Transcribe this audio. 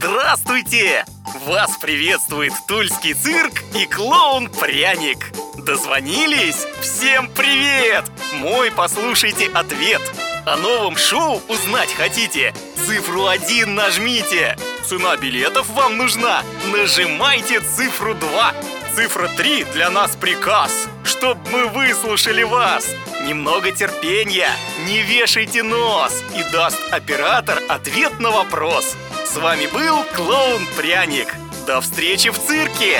Здравствуйте! Вас приветствует Тульский цирк и клоун Пряник. Дозвонились? Всем привет! Мой послушайте ответ. О новом шоу узнать хотите? Цифру один нажмите. Цена билетов вам нужна? Нажимайте цифру 2. Цифра 3 для нас приказ, чтоб мы выслушали вас. Немного терпения, не вешайте нос, и даст оператор ответ на вопрос. С вами был клоун Пряник. До встречи в цирке!